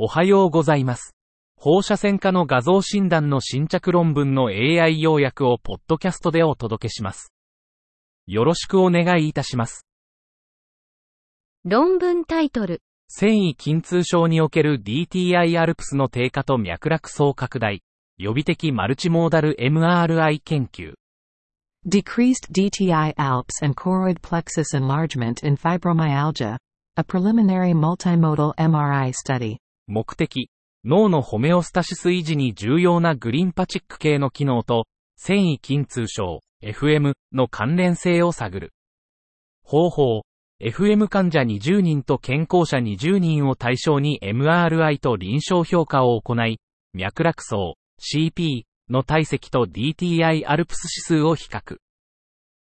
おはようございます。放射線科の画像診断の新着論文の AI 要約をポッドキャストでお届けします。よろしくお願いいたします。論文タイトル、繊維筋痛症における DTI アルプスの低下と脈絡層拡大、予備的マルチモーダル MRI 研究。Decreased DTI ALPS and choroid plexus enlargement in fibromyalgia, a preliminary multimodal MRI study. 目的、脳のホメオスタシス維持に重要なグリンパチック系の機能と、繊維筋痛症、FM の関連性を探る。方法、FM 患者20人と健康者20人を対象に MRI と臨床評価を行い、脈絡層、CP の体積と DTI アルプス指数を比較。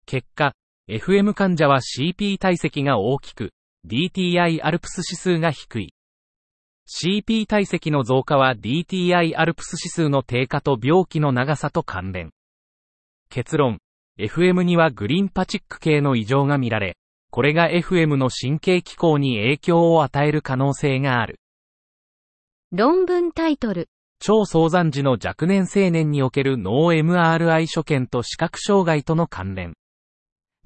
結果、FM 患者は CP 体積が大きく、DTI アルプス指数が低い。CP 体積の増加は DTI アルプス指数の低下と病気の長さと関連。結論、FM にはグリンパチック系の異常が見られ、これが FM の神経機構に影響を与える可能性がある。論文タイトル、超早産時の若年青年における脳 MRI 所見と視覚障害との関連。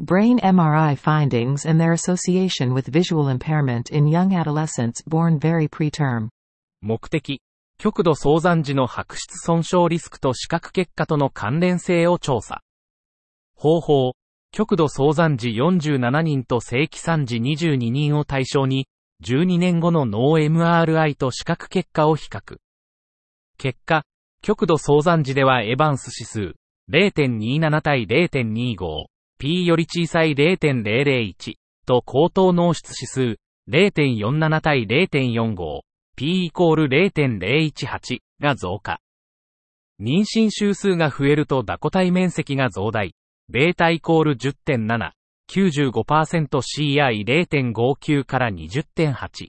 Brain MRI findings and their association with visual impairment in young adolescents born very preterm. 目的、極度早産時の白質損傷リスクと視覚結果との関連性を調査。方法、極度早産時47人と正規産時22人を対象に、12年後の脳 MRI と視覚結果を比較。結果、極度早産時ではエバンス指数0.27対0.25、P より小さい0.001と高等脳質指数0.47対0.45、P イコール0.018が増加。妊娠週数が増えると打固体面積が増大。ベータイコール10.7、95%CI0.59 から20.8。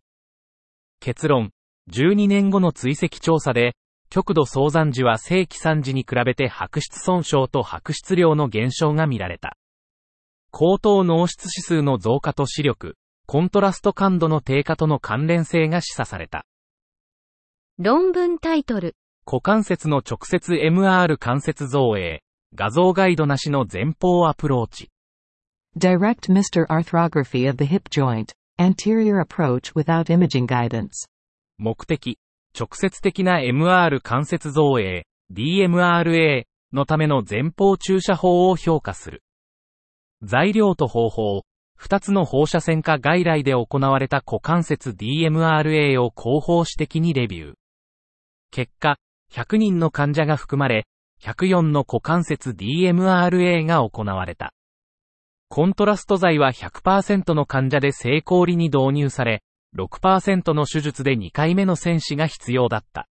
結論、12年後の追跡調査で、極度早産時は正規産時に比べて白質損傷と白質量の減少が見られた。高等脳質指数の増加と視力、コントラスト感度の低下との関連性が示唆された。論文タイトル、股関節の直接 MR 関節造影、画像ガイドなしの前方アプローチ。Direct Mr. Arthrography of the hip joint, anterior approach without imaging guidance. 目的、直接的な MR 関節造影、DMRA のための前方注射法を評価する。材料と方法、二つの放射線科外来で行われた股関節 DMRA を広報史的にレビュー。結果、100人の患者が含まれ、104の股関節 DMRA が行われた。コントラスト剤は100%の患者で成功裏に導入され、6%の手術で2回目の戦士が必要だった。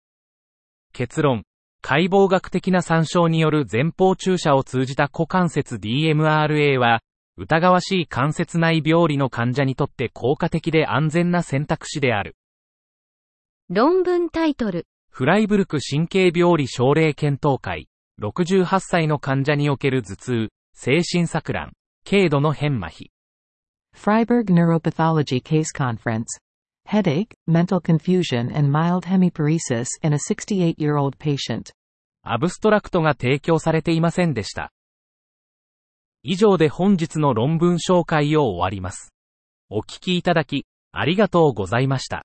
結論、解剖学的な参照による前方注射を通じた股関節 DMRA は、疑わしい関節内病理の患者にとって効果的で安全な選択肢である。論文タイトル、フライブルク神経病理症例検討会、68歳の患者における頭痛、精神錯乱、軽度の変麻痺。Freiburg Neuropathology Case Conference. Headache, mental confusion and mild hemiparesis in a 68-year-old patient. アブストラクトが提供されていませんでした。以上で本日の論文紹介を終わります。お聞きいただき、ありがとうございました。